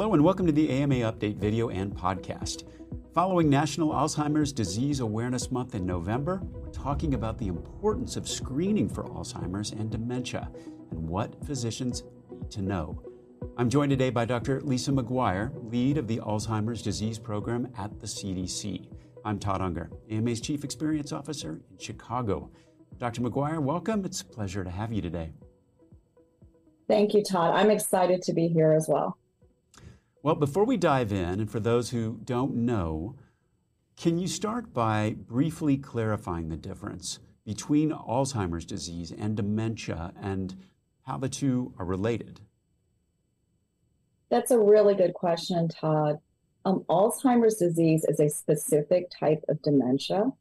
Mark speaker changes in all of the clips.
Speaker 1: Hello, and welcome to the AMA Update video and podcast. Following National Alzheimer's Disease Awareness Month in November, we're talking about the importance of screening for Alzheimer's and dementia and what physicians need to know. I'm joined today by Dr. Lisa McGuire, lead of the Alzheimer's Disease Program at the CDC. I'm Todd Unger, AMA's Chief Experience Officer in Chicago. Dr. McGuire, welcome. It's a pleasure to have you today.
Speaker 2: Thank you, Todd. I'm excited to be here as well.
Speaker 1: Well, before we dive in, and for those who don't know, can you start by briefly clarifying the difference between Alzheimer's disease and dementia and how the two are related?
Speaker 2: That's a really good question, Todd. Um, Alzheimer's disease is a specific type of dementia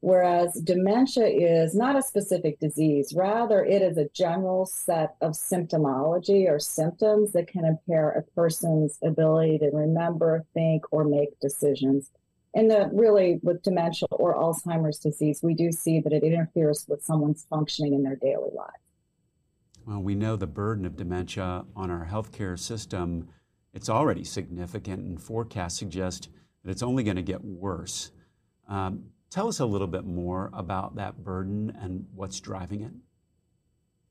Speaker 2: whereas dementia is not a specific disease. Rather, it is a general set of symptomology or symptoms that can impair a person's ability to remember, think, or make decisions. And that really, with dementia or Alzheimer's disease, we do see that it interferes with someone's functioning in their daily life.
Speaker 1: Well, we know the burden of dementia on our healthcare system. It's already significant, and forecasts suggest that it's only going to get worse. Um, Tell us a little bit more about that burden and what's driving it.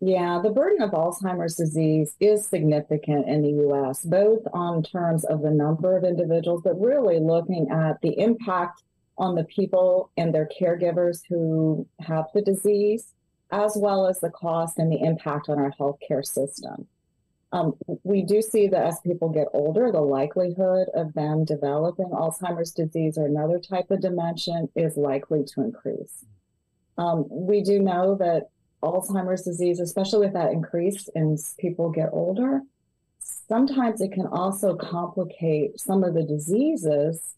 Speaker 2: Yeah, the burden of Alzheimer's disease is significant in the US, both on terms of the number of individuals, but really looking at the impact on the people and their caregivers who have the disease, as well as the cost and the impact on our healthcare system. Um, we do see that as people get older, the likelihood of them developing Alzheimer's disease or another type of dementia is likely to increase. Um, we do know that Alzheimer's disease, especially with that increase as people get older, sometimes it can also complicate some of the diseases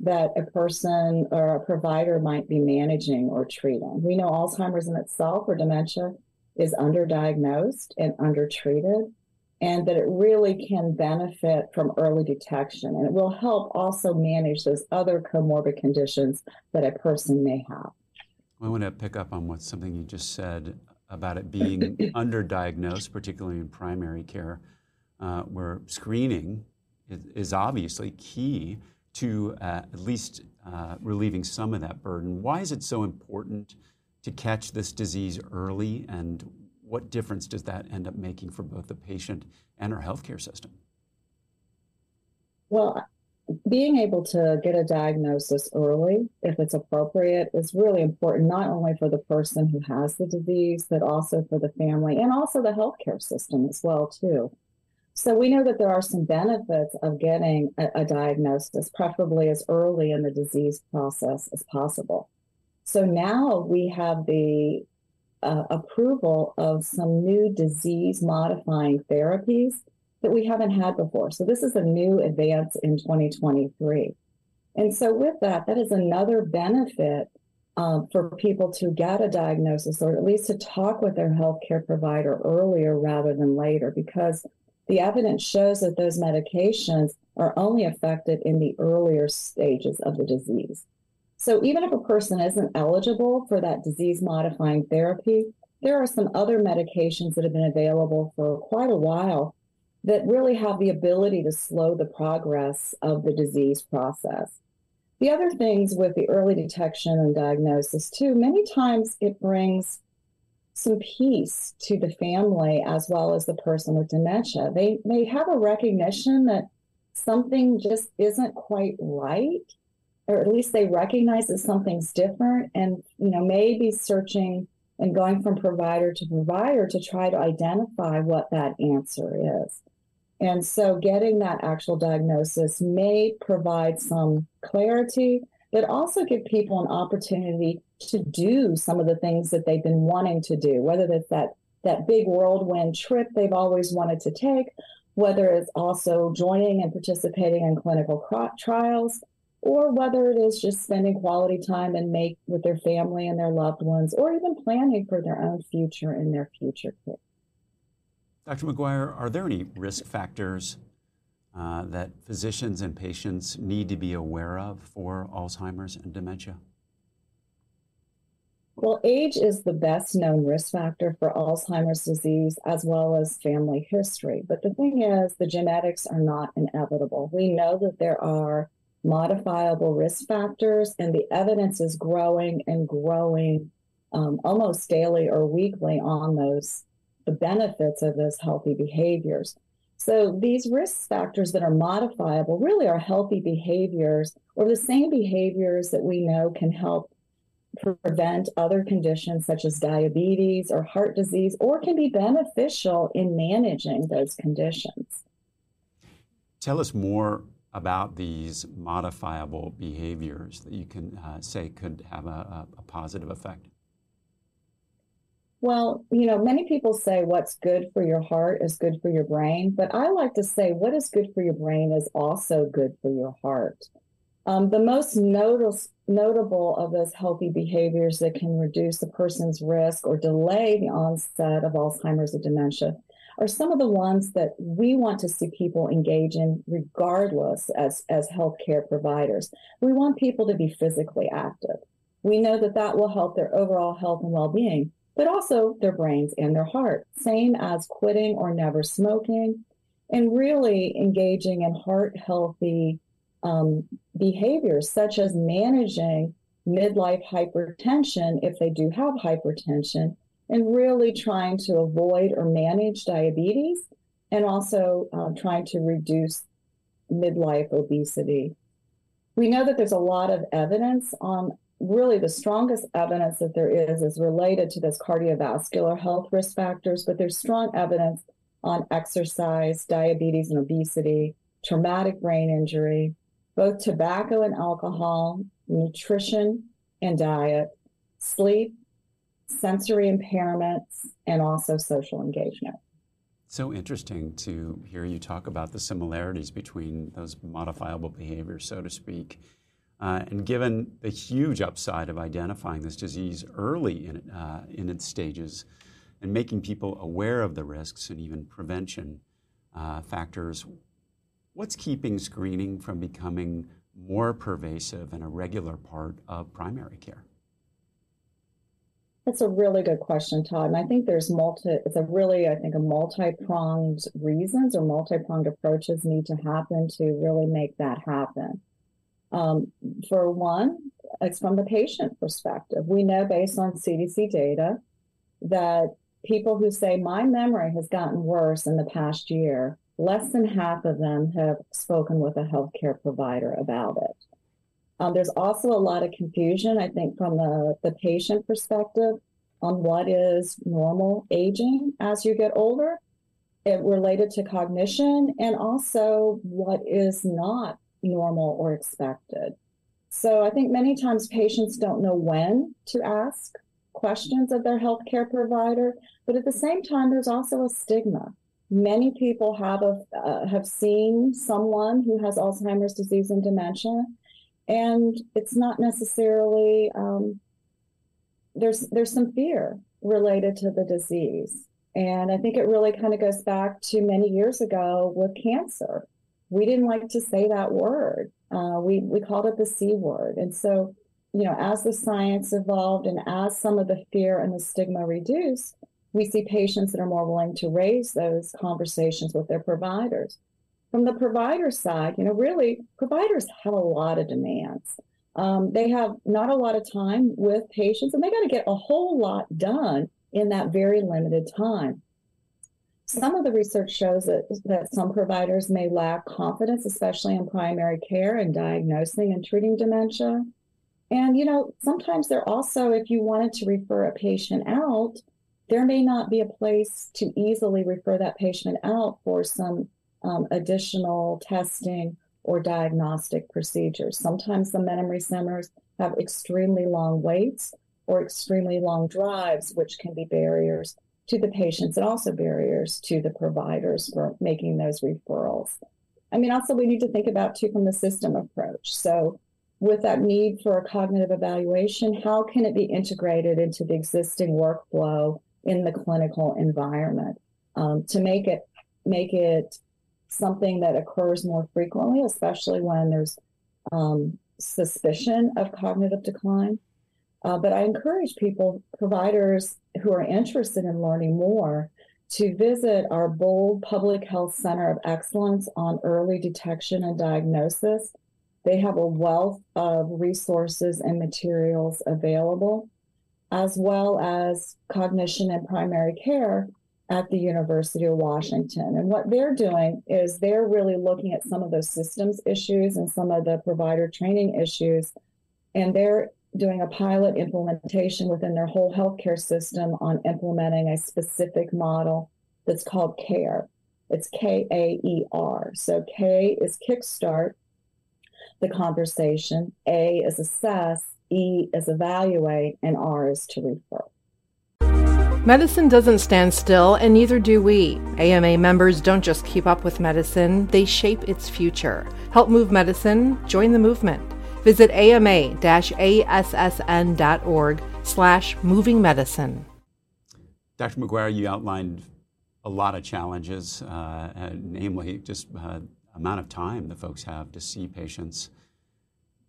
Speaker 2: that a person or a provider might be managing or treating. We know Alzheimer's in itself or dementia is underdiagnosed and undertreated and that it really can benefit from early detection. And it will help also manage those other comorbid conditions that a person may have.
Speaker 1: I want to pick up on what something you just said about it being underdiagnosed, particularly in primary care, uh, where screening is, is, obviously key to uh, at least uh, relieving some of that burden. Why is it so important to catch this disease early, and what difference does that end up making for both the patient and our healthcare system?
Speaker 2: Well, being able to get a diagnosis early, if it's appropriate, is really important, not only for the person who has the disease, but also for the family and also the healthcare system as well, too. So we know that there are some benefits of getting a, a diagnosis, preferably as early in the disease process as possible. So now we have the uh, approval of some new disease modifying therapies that we haven't had before. So this is a new advance in 2023. And so with that, that is another benefit um, for people to get a diagnosis or at least to talk with their healthcare provider earlier rather than later because the evidence shows that those medications are only effective in the earlier stages of the disease. So even if a person isn't eligible for that disease modifying therapy, there are some other medications that have been available for quite a while that really have the ability to slow the progress of the disease process. The other things with the early detection and diagnosis, too, many times it brings some peace to the family as well as the person with dementia. They may have a recognition that something just isn't quite right or at least they recognize that something's different and you know maybe searching and going from provider to provider to try to identify what that answer is. And so getting that actual diagnosis may provide some clarity but also give people an opportunity to do some of the things that they've been wanting to do whether that's that that big whirlwind trip they've always wanted to take whether it's also joining and participating in clinical trials or whether it is just spending quality time and make with their family and their loved ones, or even planning for their own future and their future kids.
Speaker 1: Dr. McGuire, are there any risk factors uh, that physicians and patients need to be aware of for Alzheimer's and dementia?
Speaker 2: Well, age is the best known risk factor for Alzheimer's disease as well as family history. But the thing is, the genetics are not inevitable. We know that there are modifiable risk factors, and the evidence is growing and growing um, almost daily or weekly on those, the benefits of those healthy behaviors. So these risk factors that are modifiable really are healthy behaviors or the same behaviors that we know can help prevent other conditions such as diabetes or heart disease, or can be beneficial in managing those conditions.
Speaker 1: Tell us more about these modifiable behaviors that you can uh, say could have a, a, positive effect.
Speaker 2: Well, you know, many people say what's good for your heart is good for your brain, but I like to say what is good for your brain is also good for your heart. Um, the most notice, notable of those healthy behaviors that can reduce a person's risk or delay the onset of Alzheimer's or dementia are some of the ones that we want to see people engage in regardless as, as healthcare providers. We want people to be physically active. We know that that will help their overall health and well-being, but also their brains and their heart. Same as quitting or never smoking and really engaging in heart healthy um, behaviors such as managing midlife hypertension if they do have hypertension and really trying to avoid or manage diabetes and also uh, trying to reduce midlife obesity. We know that there's a lot of evidence on really the strongest evidence that there is is related to this cardiovascular health risk factors, but there's strong evidence on exercise, diabetes and obesity, traumatic brain injury, both tobacco and alcohol, nutrition and diet, sleep, sensory impairments, and also social engagement.
Speaker 1: So interesting to hear you talk about the similarities between those modifiable behaviors, so to speak. Uh, and given the huge upside of identifying this disease early in, uh, in its stages and making people aware of the risks and even prevention uh, factors, What's keeping screening from becoming more pervasive and a regular part of primary care?
Speaker 2: That's a really good question, Todd. And I think there's multi, it's a really, I think, a multi pronged reasons or multi pronged approaches need to happen to really make that happen. Um, for one, it's from the patient perspective. We know based on CDC data that people who say, my memory has gotten worse in the past year less than half of them have spoken with a healthcare provider about it. Um, there's also a lot of confusion, I think, from the, the patient perspective on what is normal aging as you get older, it related to cognition, and also what is not normal or expected. So I think many times patients don't know when to ask questions of their healthcare provider, but at the same time, there's also a stigma many people have a, uh, have seen someone who has Alzheimer's disease and dementia, and it's not necessarily um, there's there's some fear related to the disease, and I think it really kind of goes back to many years ago with cancer. We didn't like to say that word. Uh, we we called it the C word, and so you know as the science evolved and as some of the fear and the stigma reduced we see patients that are more willing to raise those conversations with their providers. From the provider side, you know, really, providers have a lot of demands. Um, they have not a lot of time with patients, and they got to get a whole lot done in that very limited time. Some of the research shows that, that some providers may lack confidence, especially in primary care and diagnosing and treating dementia. And, you know, sometimes they're also, if you wanted to refer a patient out, there may not be a place to easily refer that patient out for some um, additional testing or diagnostic procedures. Sometimes the memory centers have extremely long waits or extremely long drives, which can be barriers to the patients and also barriers to the providers for making those referrals. I mean, also, we need to think about too from the system approach. So, with that need for a cognitive evaluation, how can it be integrated into the existing workflow in the clinical environment um, to make it make it something that occurs more frequently, especially when there's um, suspicion of cognitive decline. Uh, but I encourage people, providers who are interested in learning more, to visit our Bold Public Health Center of Excellence on early detection and diagnosis. They have a wealth of resources and materials available, as well as cognition and primary care at the University of Washington. And what they're doing is they're really looking at some of those systems issues and some of the provider training issues. And they're doing a pilot implementation within their whole healthcare system on implementing a specific model that's called KAER. It's K A E R. So K is kickstart the conversation, A is assess, E is evaluate, and R is to refer.
Speaker 3: Medicine doesn't stand still, and neither do we. AMA members don't just keep up with medicine, they shape its future. Help move medicine, join the movement. Visit ama-assn.org slash moving medicine.
Speaker 1: Dr. McGuire, you outlined a lot of challenges, uh, namely just uh, amount of time that folks have to see patients.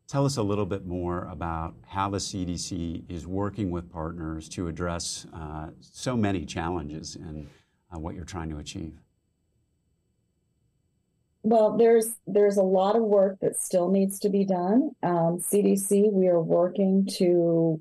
Speaker 1: Tell us a little bit more about how the CDC is working with partners to address uh, so many challenges and uh, what you're trying to achieve.
Speaker 2: Well, there's there's a lot of work that still needs to be done. Um, CDC, we are working to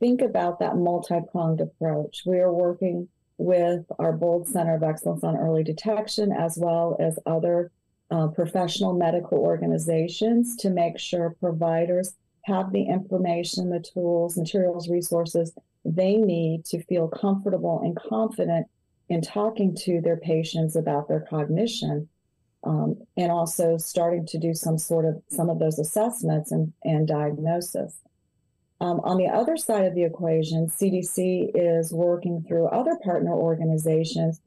Speaker 2: think about that multi-pronged approach. We are working with our Bold Center of Excellence on Early Detection, as well as other uh, professional medical organizations to make sure providers have the information, the tools, materials, resources they need to feel comfortable and confident in talking to their patients about their cognition. Um, and also starting to do some sort of some of those assessments and, and diagnosis. Um, on the other side of the equation, CDC is working through other partner organizations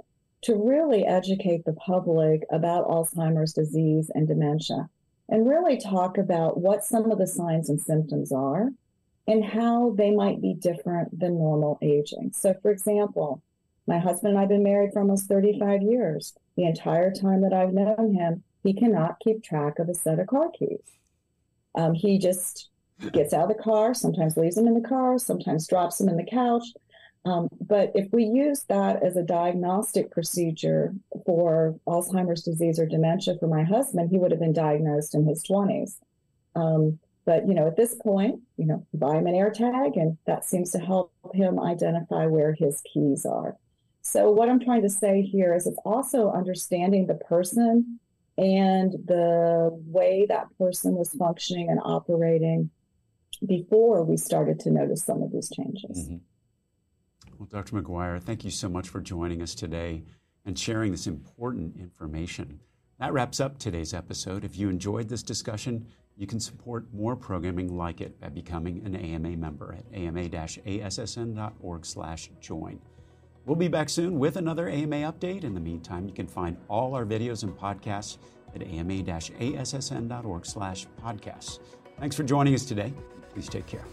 Speaker 2: to really educate the public about Alzheimer's disease and dementia and really talk about what some of the signs and symptoms are and how they might be different than normal aging. So, for example, my husband and I have been married for almost 35 years. The entire time that I've known him, he cannot keep track of a set of car keys. Um, he just gets out of the car, sometimes leaves them in the car, sometimes drops them in the couch, um, but if we use that as a diagnostic procedure for Alzheimer's disease or dementia for my husband, he would have been diagnosed in his 20s. Um, but you know, at this point, you know, buy him an AirTag, and that seems to help him identify where his keys are. So what I'm trying to say here is it's also understanding the person and the way that person was functioning and operating before we started to notice some of these changes. Mm-hmm.
Speaker 1: Well, Dr. McGuire, thank you so much for joining us today and sharing this important information. That wraps up today's episode. If you enjoyed this discussion, you can support more programming like it by becoming an AMA member at ama-assn.org/join. We'll be back soon with another AMA update. In the meantime, you can find all our videos and podcasts at ama-assn.org/podcasts. Thanks for joining us today. Please take care.